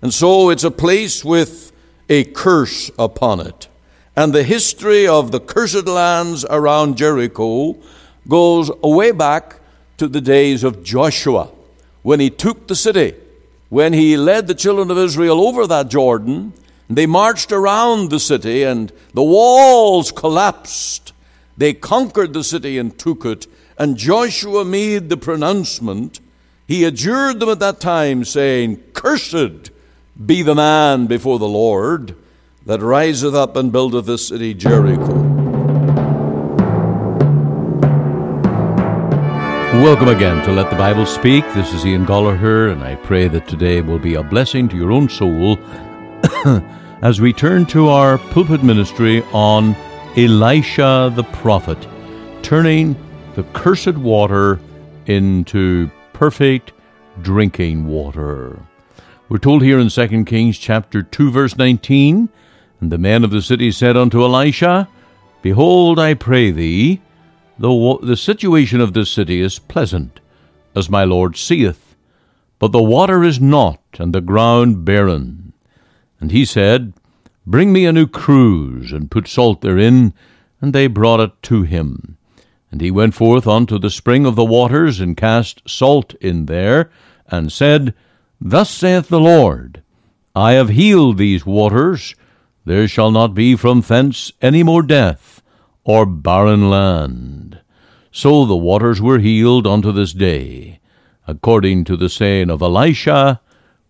And so it's a place with a curse upon it. And the history of the cursed lands around Jericho goes way back to the days of Joshua when he took the city, when he led the children of Israel over that Jordan. They marched around the city and the walls collapsed. They conquered the city and took it. And Joshua made the pronouncement. He adjured them at that time, saying, Cursed be the man before the Lord that riseth up and buildeth the city Jericho. Welcome again to Let the Bible Speak. This is Ian Goligher, and I pray that today will be a blessing to your own soul as we turn to our pulpit ministry on Elisha the prophet, turning the cursed water into perfect drinking water. We're told here in 2 Kings chapter 2 verse 19, and the men of the city said unto Elisha, Behold, I pray thee, the, the situation of this city is pleasant, as my Lord seeth, but the water is not, and the ground barren. And he said, Bring me a new cruse, and put salt therein. And they brought it to him. And he went forth unto the spring of the waters, and cast salt in there, and said, Thus saith the Lord, I have healed these waters, there shall not be from thence any more death, or barren land. So the waters were healed unto this day, according to the saying of Elisha,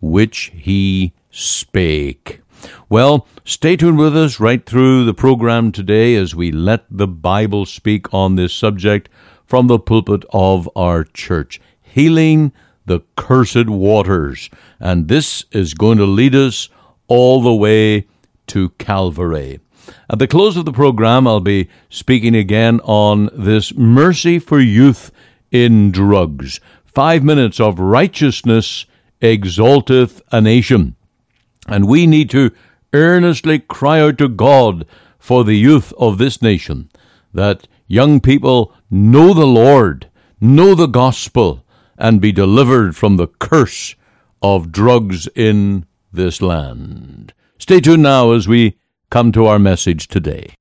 which he spake. Well, stay tuned with us right through the program today as we let the Bible speak on this subject from the pulpit of our church. Healing the cursed waters. And this is going to lead us all the way to Calvary. At the close of the program, I'll be speaking again on this mercy for youth in drugs. Five minutes of righteousness exalteth a nation. And we need to earnestly cry out to God for the youth of this nation, that young people know the Lord, know the gospel, and be delivered from the curse of drugs in this land. Stay tuned now as we come to our message today.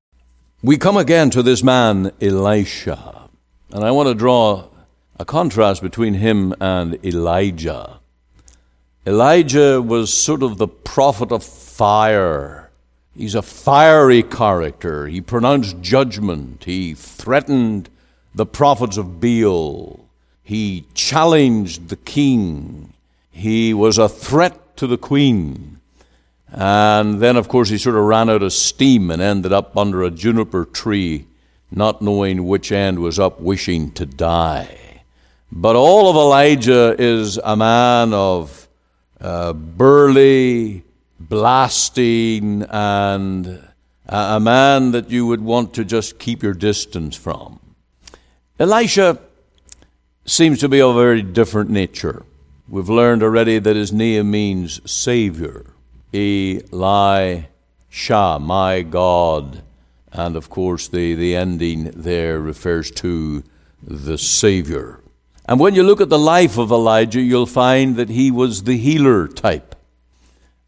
We come again to this man, Elisha, and I want to draw a contrast between him and Elijah. Elijah was sort of the prophet of fire. He's a fiery character. He pronounced judgment. He threatened the prophets of Baal. He challenged the king. He was a threat to the queen. And then, of course, he sort of ran out of steam and ended up under a juniper tree, not knowing which end was up, wishing to die. But all of Elijah is a man of uh, burly, blasting, and a man that you would want to just keep your distance from. Elisha seems to be of a very different nature. We've learned already that his name means Savior. Eli Elisha, my God. And of course, the, the ending there refers to the Savior. And when you look at the life of Elijah, you'll find that he was the healer type.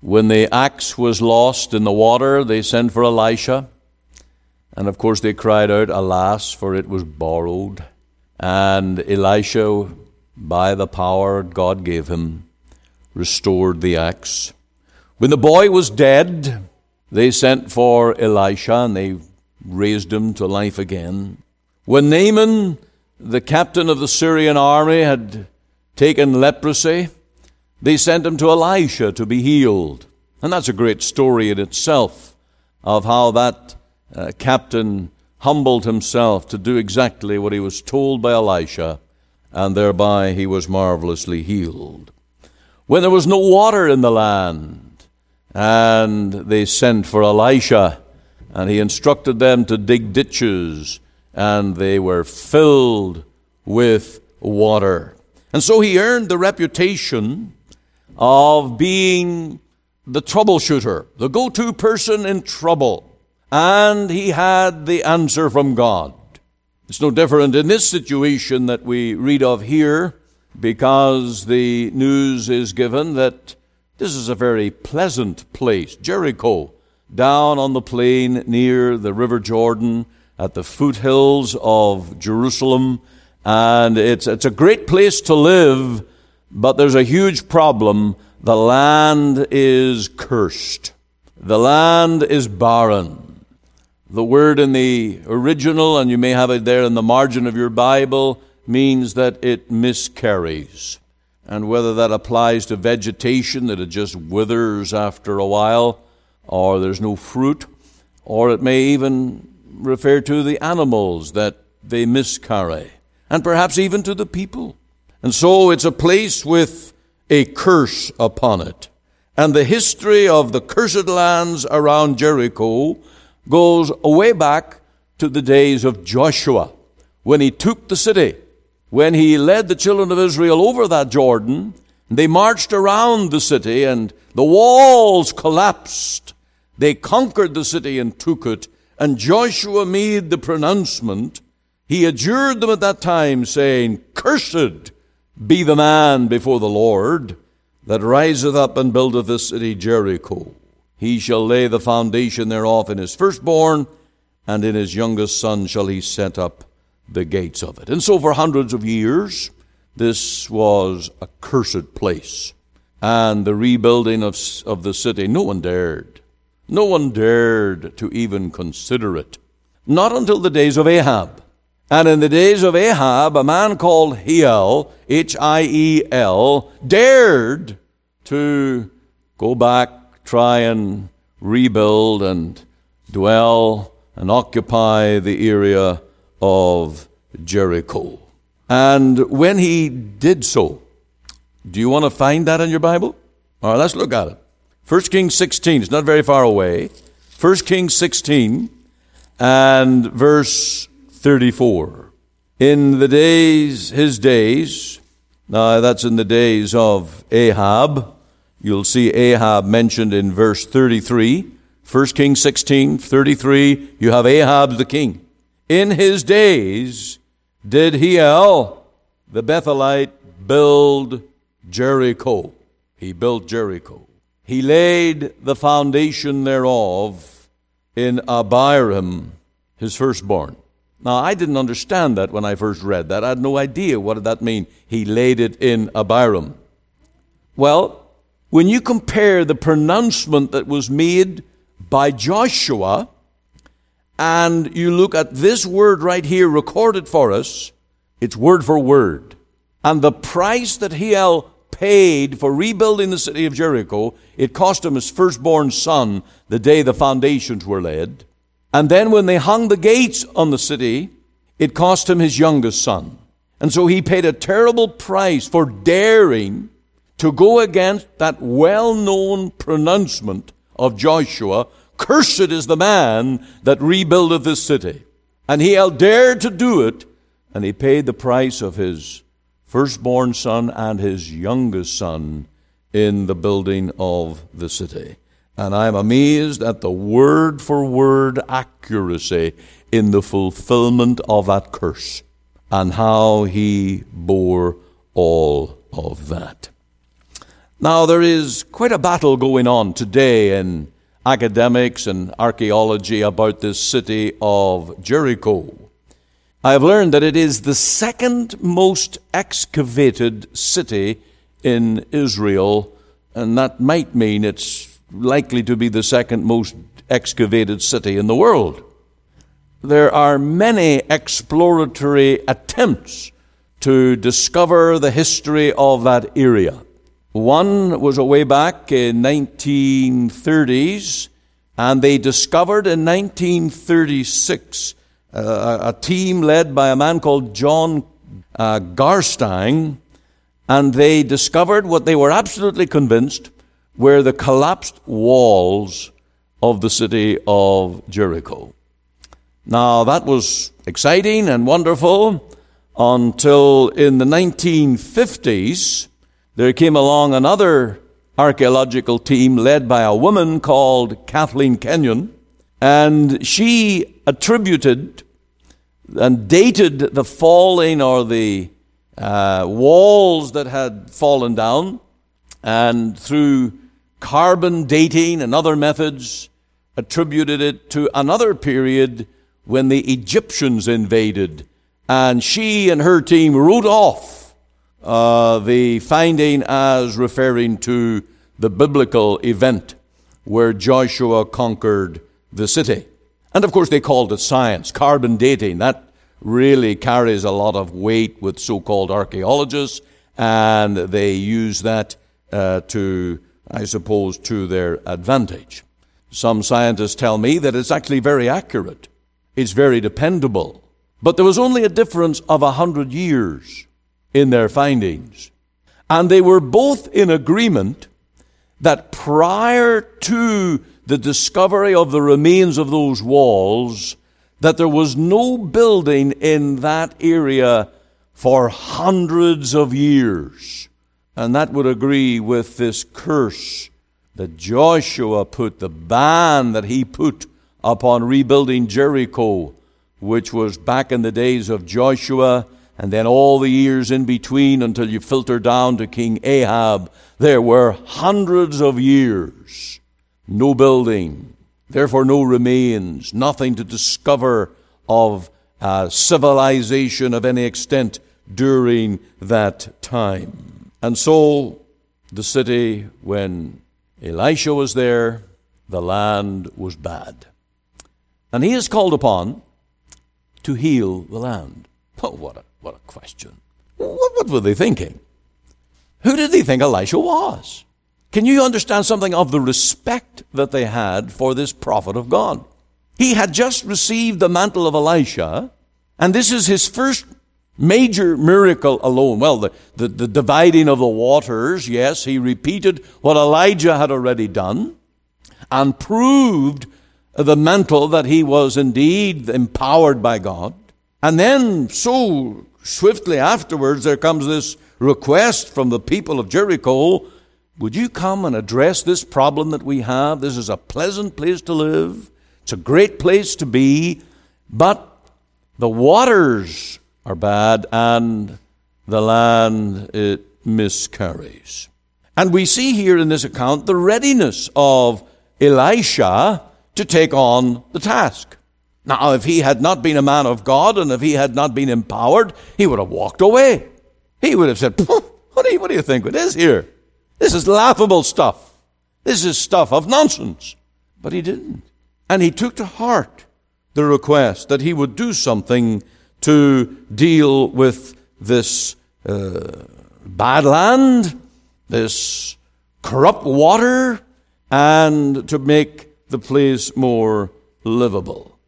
When the axe was lost in the water, they sent for Elisha. And of course, they cried out, Alas, for it was borrowed. And Elisha, by the power God gave him, restored the axe. When the boy was dead, they sent for Elisha and they raised him to life again. When Naaman the captain of the Syrian army had taken leprosy, they sent him to Elisha to be healed. And that's a great story in itself of how that uh, captain humbled himself to do exactly what he was told by Elisha, and thereby he was marvelously healed. When there was no water in the land, and they sent for Elisha, and he instructed them to dig ditches and they were filled with water. And so he earned the reputation of being the troubleshooter, the go to person in trouble. And he had the answer from God. It's no different in this situation that we read of here, because the news is given that This is a very pleasant place, Jericho, down on the plain near the River Jordan at the foothills of Jerusalem. And it's, it's a great place to live, but there's a huge problem. The land is cursed. The land is barren. The word in the original, and you may have it there in the margin of your Bible, means that it miscarries and whether that applies to vegetation that it just withers after a while, or there's no fruit, or it may even refer to the animals that they miscarry, and perhaps even to the people. And so it's a place with a curse upon it. And the history of the cursed lands around Jericho goes way back to the days of Joshua when he took the city when he led the children of Israel over that Jordan, they marched around the city and the walls collapsed. They conquered the city and took it. And Joshua made the pronouncement. He adjured them at that time, saying, Cursed be the man before the Lord that riseth up and buildeth the city Jericho. He shall lay the foundation thereof in his firstborn, and in his youngest son shall he set up the gates of it. And so for hundreds of years, this was a cursed place. And the rebuilding of, of the city, no one dared. No one dared to even consider it. Not until the days of Ahab. And in the days of Ahab, a man called Hiel, H I E L, dared to go back, try and rebuild and dwell and occupy the area of Jericho. And when he did so, do you want to find that in your Bible? All right, let's look at it. 1 Kings 16, it's not very far away. 1 Kings 16 and verse 34. In the days, his days, now that's in the days of Ahab. You'll see Ahab mentioned in verse 33. 1 Kings 16, 33, you have Ahab the king in his days did Hiel, the Bethelite, build Jericho. He built Jericho. He laid the foundation thereof in Abiram, his firstborn. Now, I didn't understand that when I first read that. I had no idea what did that mean. He laid it in Abiram. Well, when you compare the pronouncement that was made by Joshua and you look at this word right here recorded for us, it's word for word. And the price that Hiel paid for rebuilding the city of Jericho, it cost him his firstborn son the day the foundations were laid. And then when they hung the gates on the city, it cost him his youngest son. And so he paid a terrible price for daring to go against that well known pronouncement of Joshua Cursed is the man that rebuildeth this city. And he dared to do it, and he paid the price of his firstborn son and his youngest son in the building of the city. And I'm amazed at the word for word accuracy in the fulfillment of that curse and how he bore all of that. Now, there is quite a battle going on today in academics and archaeology about this city of Jericho. I have learned that it is the second most excavated city in Israel, and that might mean it's likely to be the second most excavated city in the world. There are many exploratory attempts to discover the history of that area. One was a way back in 1930s, and they discovered in 1936 uh, a team led by a man called John uh, Garstang, and they discovered what they were absolutely convinced were the collapsed walls of the city of Jericho. Now, that was exciting and wonderful until in the 1950s, there came along another archaeological team led by a woman called Kathleen Kenyon, and she attributed and dated the falling or the uh, walls that had fallen down, and through carbon dating and other methods attributed it to another period when the Egyptians invaded, and she and her team wrote off uh, the finding as referring to the biblical event where Joshua conquered the city. And of course, they called it science, carbon dating. That really carries a lot of weight with so called archaeologists, and they use that uh, to, I suppose, to their advantage. Some scientists tell me that it's actually very accurate, it's very dependable. But there was only a difference of a hundred years in their findings. And they were both in agreement that prior to the discovery of the remains of those walls, that there was no building in that area for hundreds of years. And that would agree with this curse that Joshua put, the ban that he put upon rebuilding Jericho, which was back in the days of Joshua, and then all the years in between until you filter down to King Ahab. There were hundreds of years, no building, therefore no remains, nothing to discover of uh, civilization of any extent during that time. And so the city, when Elisha was there, the land was bad. And he is called upon to heal the land. What a, what a question. What, what were they thinking? Who did they think Elisha was? Can you understand something of the respect that they had for this prophet of God? He had just received the mantle of Elisha, and this is his first major miracle alone. Well, the, the, the, dividing of the waters, yes, he repeated what Elijah had already done and proved the mantle that he was indeed empowered by God. And then, so swiftly afterwards, there comes this request from the people of Jericho Would you come and address this problem that we have? This is a pleasant place to live, it's a great place to be, but the waters are bad and the land it miscarries. And we see here in this account the readiness of Elisha to take on the task. Now, if he had not been a man of God and if he had not been empowered, he would have walked away. He would have said, what do, you, what do you think it is here? This is laughable stuff. This is stuff of nonsense. But he didn't. And he took to heart the request that he would do something to deal with this uh, bad land, this corrupt water, and to make the place more livable.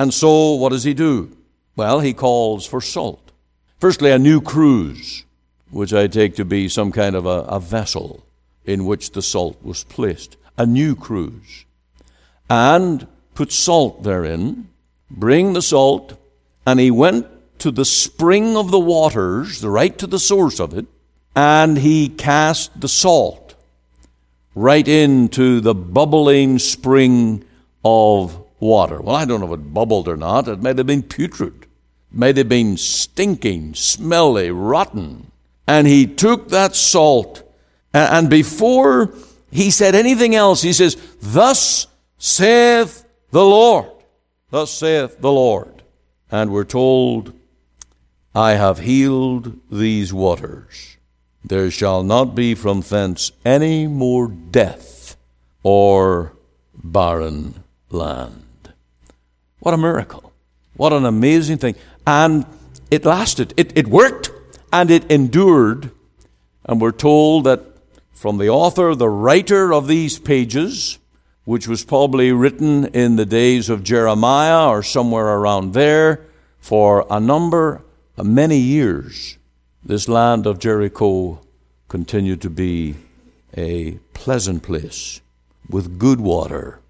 And so, what does he do? Well, he calls for salt. Firstly, a new cruse, which I take to be some kind of a, a vessel in which the salt was placed. A new cruse, And put salt therein, bring the salt, and he went to the spring of the waters, right to the source of it, and he cast the salt right into the bubbling spring of water. Well, I don't know if it bubbled or not. It may have been putrid. It might have been stinking, smelly, rotten. And he took that salt, and before he said anything else, he says, Thus saith the Lord. Thus saith the Lord. And we're told, I have healed these waters. There shall not be from thence any more death or barren land. What a miracle. What an amazing thing. And it lasted. It, it worked and it endured. And we're told that from the author, the writer of these pages, which was probably written in the days of Jeremiah or somewhere around there, for a number, of many years, this land of Jericho continued to be a pleasant place with good water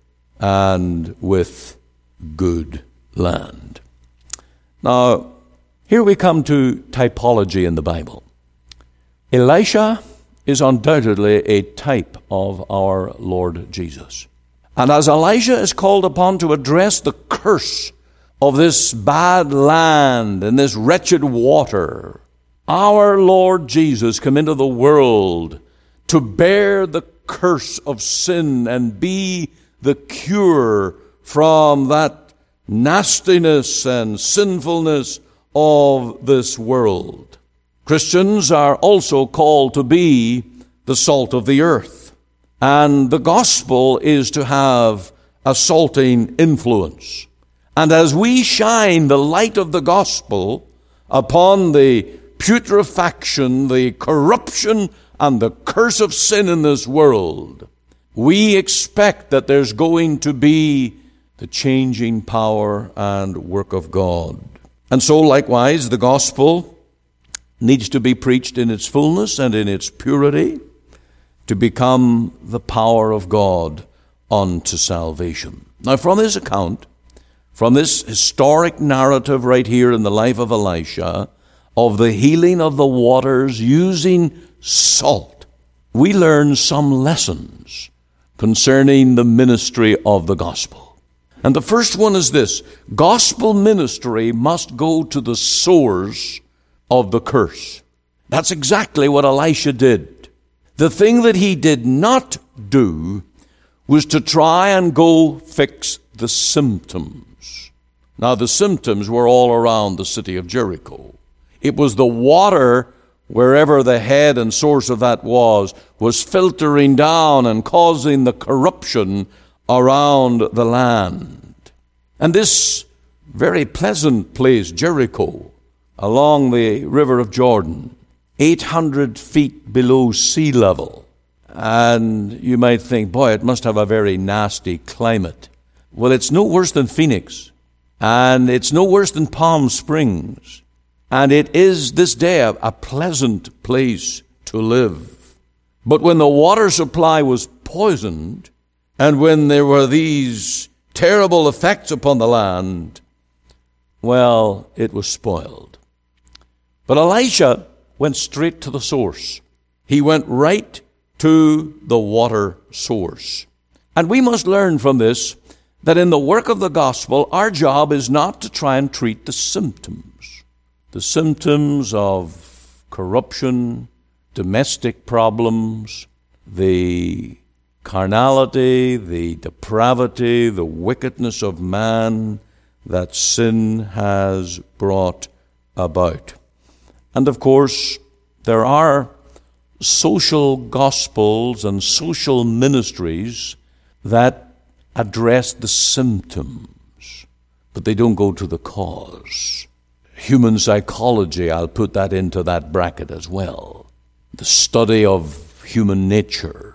and with good land. Now, here we come to typology in the Bible. Elisha is undoubtedly a type of our Lord Jesus. And as Elijah is called upon to address the curse of this bad land and this wretched water, our Lord Jesus came into the world to bear the curse of sin and be the cure from that nastiness and sinfulness of this world. Christians are also called to be the salt of the earth. And the gospel is to have a salting influence. And as we shine the light of the gospel upon the putrefaction, the corruption, and the curse of sin in this world, we expect that there's going to be the changing power and work of God. And so, likewise, the gospel needs to be preached in its fullness and in its purity to become the power of God unto salvation. Now, from this account, from this historic narrative right here in the life of Elisha, of the healing of the waters using salt, we learn some lessons concerning the ministry of the gospel. And the first one is this gospel ministry must go to the source of the curse. That's exactly what Elisha did. The thing that he did not do was to try and go fix the symptoms. Now, the symptoms were all around the city of Jericho. It was the water, wherever the head and source of that was, was filtering down and causing the corruption around the land. And this very pleasant place, Jericho, along the river of Jordan, 800 feet below sea level, and you might think, boy, it must have a very nasty climate. Well, it's no worse than Phoenix. And it's no worse than Palm Springs. And it is this day a, pleasant place to live. But when the water supply was poisoned, and when there were these terrible effects upon the land, well, it was spoiled. But Elisha went straight to the source. He went right to the water source. And we must learn from this that in the work of the gospel, our job is not to try and treat the symptoms. The symptoms of corruption, domestic problems, the carnality, the depravity, the wickedness of man that sin has brought about. And of course, there are social gospels and social ministries that address the symptoms, but they don't go to the cause. Human psychology, I'll put that into that bracket as well. The study of human nature,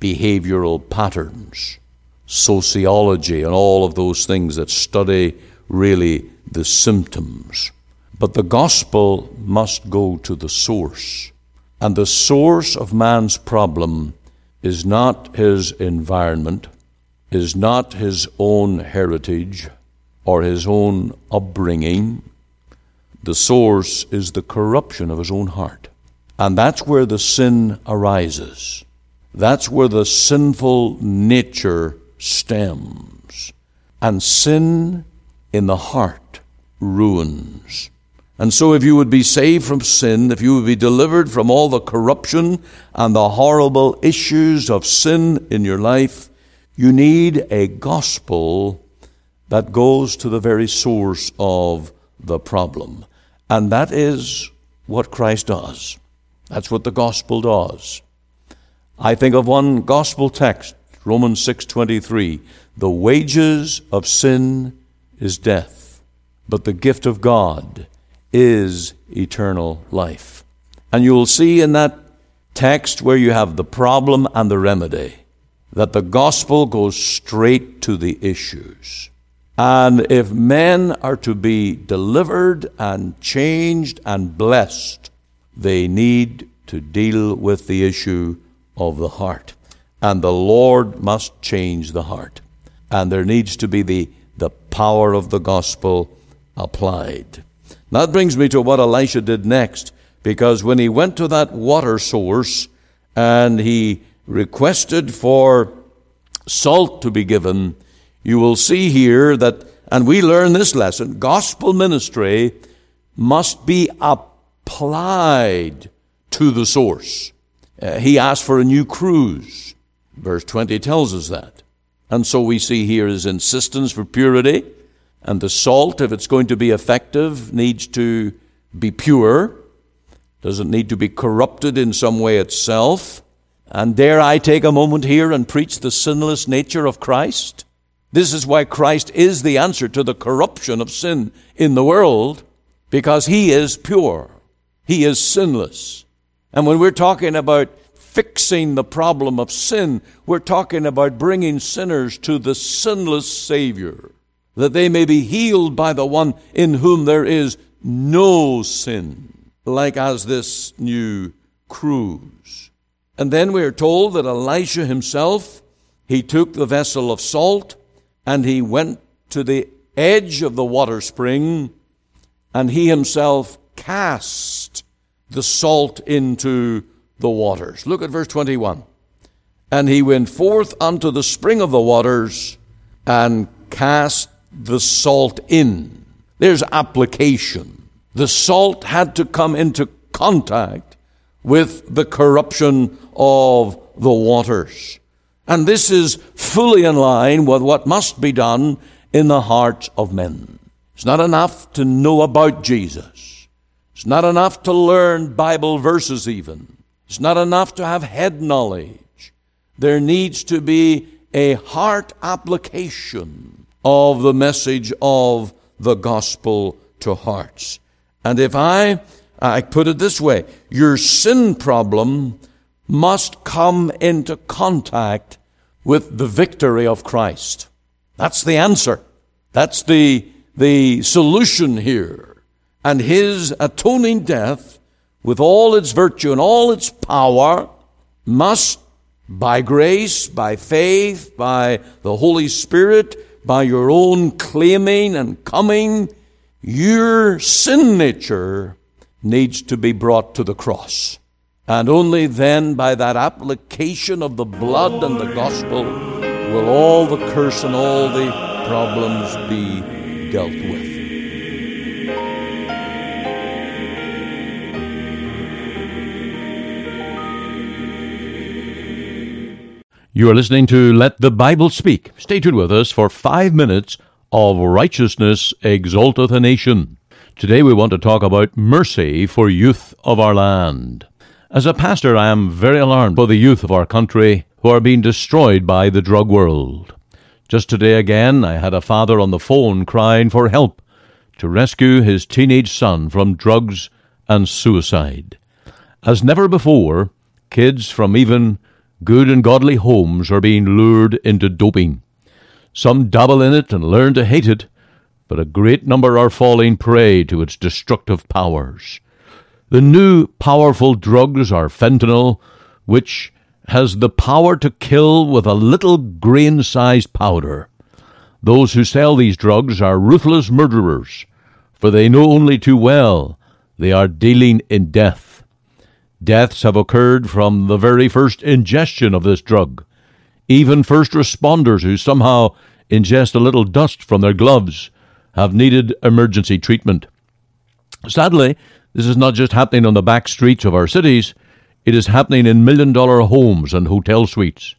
behavioral patterns, sociology, and all of those things that study really the symptoms. But the gospel must go to the source. And the source of man's problem is not his environment, is not his own heritage or his own upbringing. The source is the corruption of his own heart. And that's where the sin arises. That's where the sinful nature stems. And sin in the heart ruins. And so, if you would be saved from sin, if you would be delivered from all the corruption and the horrible issues of sin in your life, you need a gospel that goes to the very source of the problem. And that is what Christ does. That's what the gospel does. I think of one gospel text, Romans 6:23, the wages of sin is death, but the gift of God is eternal life. And you will see in that text where you have the problem and the remedy that the gospel goes straight to the issues. And if men are to be delivered and changed and blessed, they need to deal with the issue of the heart. And the Lord must change the heart. And there needs to be the, the power of the gospel applied. That brings me to what Elisha did next, because when he went to that water source and he requested for salt to be given, you will see here that, and we learn this lesson, gospel ministry must be applied to the source. Uh, he asked for a new cruse. Verse 20 tells us that. And so we see here his insistence for purity, and the salt, if it's going to be effective, needs to be pure, doesn't need to be corrupted in some way itself. And dare I take a moment here and preach the sinless nature of Christ? This is why Christ is the answer to the corruption of sin in the world, because he is pure. He is sinless. And when we're talking about fixing the problem of sin, we're talking about bringing sinners to the sinless Savior, that they may be healed by the one in whom there is no sin, like as this new cruse. And then we are told that Elisha himself, he took the vessel of salt and he went to the edge of the water spring and he himself cast the salt into the waters. Look at verse 21. And he went forth unto the spring of the waters and cast the salt in. There's application. The salt had to come into contact with the corruption of the waters. And this is fully in line with what must be done in the hearts of men. It's not enough to know about Jesus. It's not enough to learn Bible verses, even. It's not enough to have head knowledge. There needs to be a heart application of the message of the gospel to hearts. And if I, I put it this way, your sin problem must come into contact with the victory of Christ. That's the answer. That's the, the solution here. And his atoning death with all its virtue and all its power, must, by grace, by faith, by the Holy Spirit, by your own claiming and coming, your sin nature needs to be brought to the cross. And only then, by that application of the blood and the gospel, will all the curse and all the problems be dealt with. You are listening to Let the Bible Speak. Stay tuned with us for five minutes of Righteousness Exalteth a Nation. Today we want to talk about mercy for youth of our land. As a pastor, I am very alarmed for the youth of our country who are being destroyed by the drug world. Just today again, I had a father on the phone crying for help to rescue his teenage son from drugs and suicide. As never before, kids from even good and godly homes are being lured into doping. Some dabble in it and learn to hate it, but a great number are falling prey to its destructive powers. The new powerful drugs are fentanyl, which has the power to kill with a little grain sized powder. Those who sell these drugs are ruthless murderers, for they know only too well they are dealing in death. Deaths have occurred from the very first ingestion of this drug. Even first responders who somehow ingest a little dust from their gloves have needed emergency treatment. Sadly, this is not just happening on the back streets of our cities, it is happening in million dollar homes and hotel suites.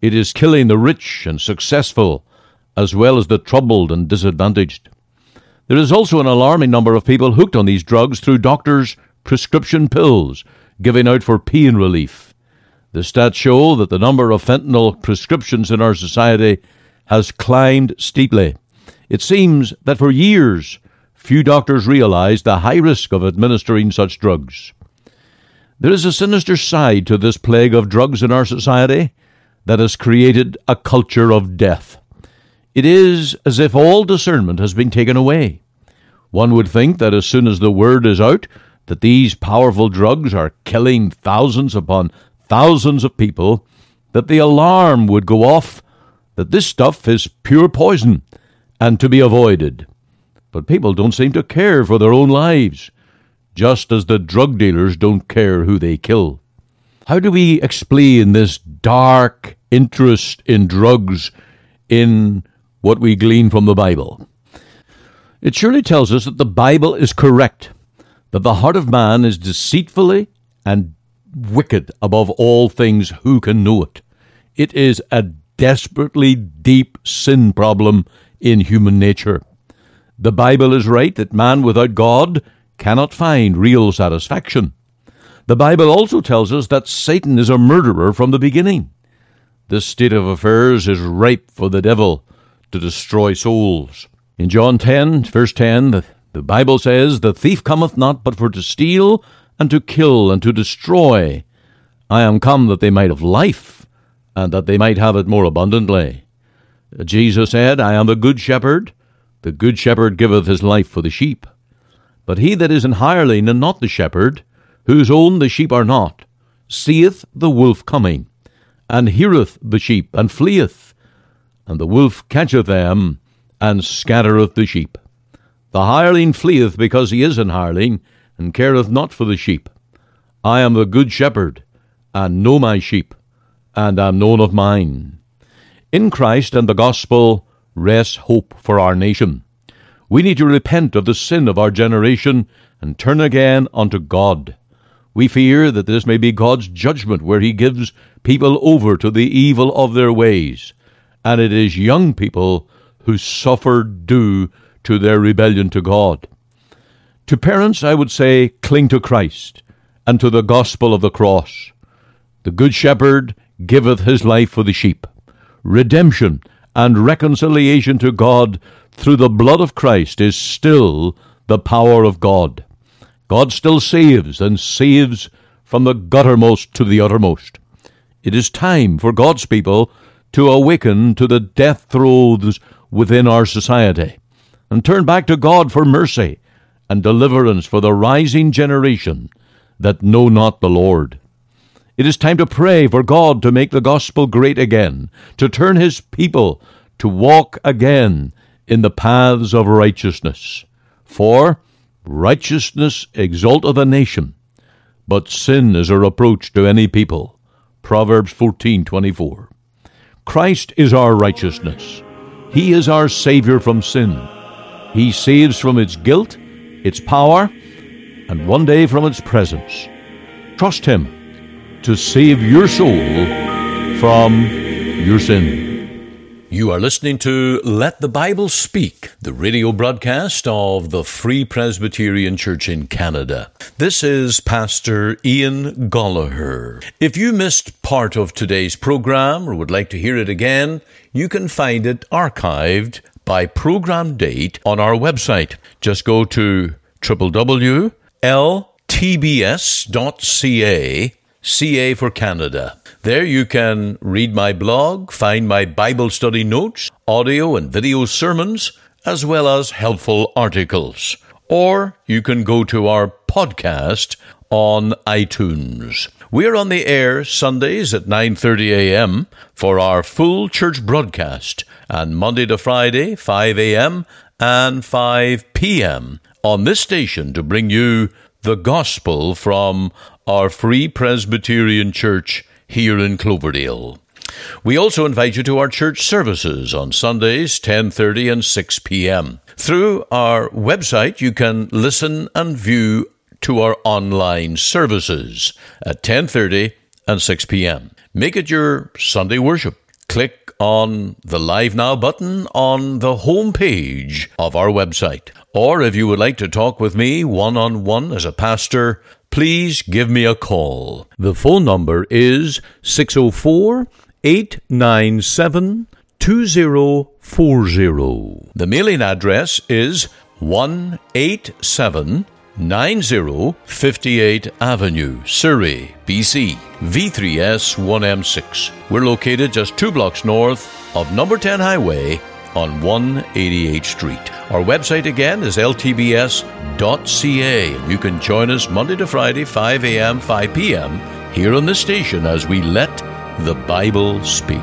It is killing the rich and successful, as well as the troubled and disadvantaged. There is also an alarming number of people hooked on these drugs through doctors' prescription pills giving out for pain relief. The stats show that the number of fentanyl prescriptions in our society has climbed steeply. It seems that for years, few doctors realized the high risk of administering such drugs. There is a sinister side to this plague of drugs in our society that has created a culture of death. It is as if all discernment has been taken away. One would think that as soon as the word is out that these powerful drugs are killing thousands upon thousands of people, that the alarm would go off that this stuff is pure poison and to be avoided. But people don't seem to care for their own lives, just as the drug dealers don't care who they kill. How do we explain this dark interest in drugs in what we glean from the Bible? It surely tells us that the Bible is correct that the heart of man is deceitfully and wicked above all things, who can know it? It is a desperately deep sin problem in human nature. The Bible is right that man without God cannot find real satisfaction. The Bible also tells us that Satan is a murderer from the beginning. This state of affairs is ripe for the devil to destroy souls. In John 10, verse 10, the, Bible says, The thief cometh not but for to steal, and to kill, and to destroy. I am come that they might have life, and that they might have it more abundantly. Jesus said, I am the good shepherd. The good shepherd giveth his life for the sheep. But he that is an hireling, and not the shepherd, whose own the sheep are not, seeth the wolf coming, and heareth the sheep, and fleeth. And the wolf catcheth them, and scattereth the sheep. The hireling fleeth because he is an hireling, and careth not for the sheep. I am the good shepherd, and know my sheep, and am known of mine. In Christ and the gospel rests hope for our nation. We need to repent of the sin of our generation and turn again unto God. We fear that this may be God's judgment where He gives people over to the evil of their ways, and it is young people who suffer due to their rebellion to God. To parents, I would say, cling to Christ and to the gospel of the cross. The Good Shepherd giveth his life for the sheep. Redemption and reconciliation to God through the blood of Christ is still the power of God. God still saves and saves from the guttermost to the uttermost. It is time for God's people to awaken to the death throes within our society and turn back to God for mercy and deliverance for the rising generation that know not the Lord. It is time to pray for God to make the gospel great again, to turn his people to walk again in the paths of righteousness. For righteousness exalteth a nation, but sin is a reproach to any people. Proverbs 14:24. Christ is our righteousness. He is our savior from sin. He saves from its guilt, its power, and one day from its presence. Trust him to save your soul from your sin. You are listening to Let the Bible Speak, the radio broadcast of the Free Presbyterian Church in Canada. This is Pastor Ian Goligher. If you missed part of today's program or would like to hear it again, you can find it archived by program date on our website. Just go to www.ltbs.ca, CA for Canada. There you can read my blog, find my Bible study notes, audio and video sermons, as well as helpful articles. Or you can go to our podcast on iTunes. We're on the air Sundays at 9:30 a.m. for our full church broadcast and Monday to Friday 5 a.m. and 5 p.m. on this station to bring you the gospel from our Free Presbyterian Church here in Cloverdale. We also invite you to our church services on Sundays 10:30 and 6 p.m. Through our website you can listen and view to our online services at 10:30 and 6 p.m. Make it your Sunday worship. Click on the Live Now button on the home page of our website. Or if you would like to talk with me one on one as a pastor, please give me a call. The phone number is 604 897 2040. The mailing address is 187 9058 Avenue, Surrey, BC, V3S 1M6. We're located just two blocks north of number 10 Highway on 188th Street. Our website again is ltbs.ca. You can join us Monday to Friday, 5 a.m., 5 p.m. here on the station as we let the Bible speak.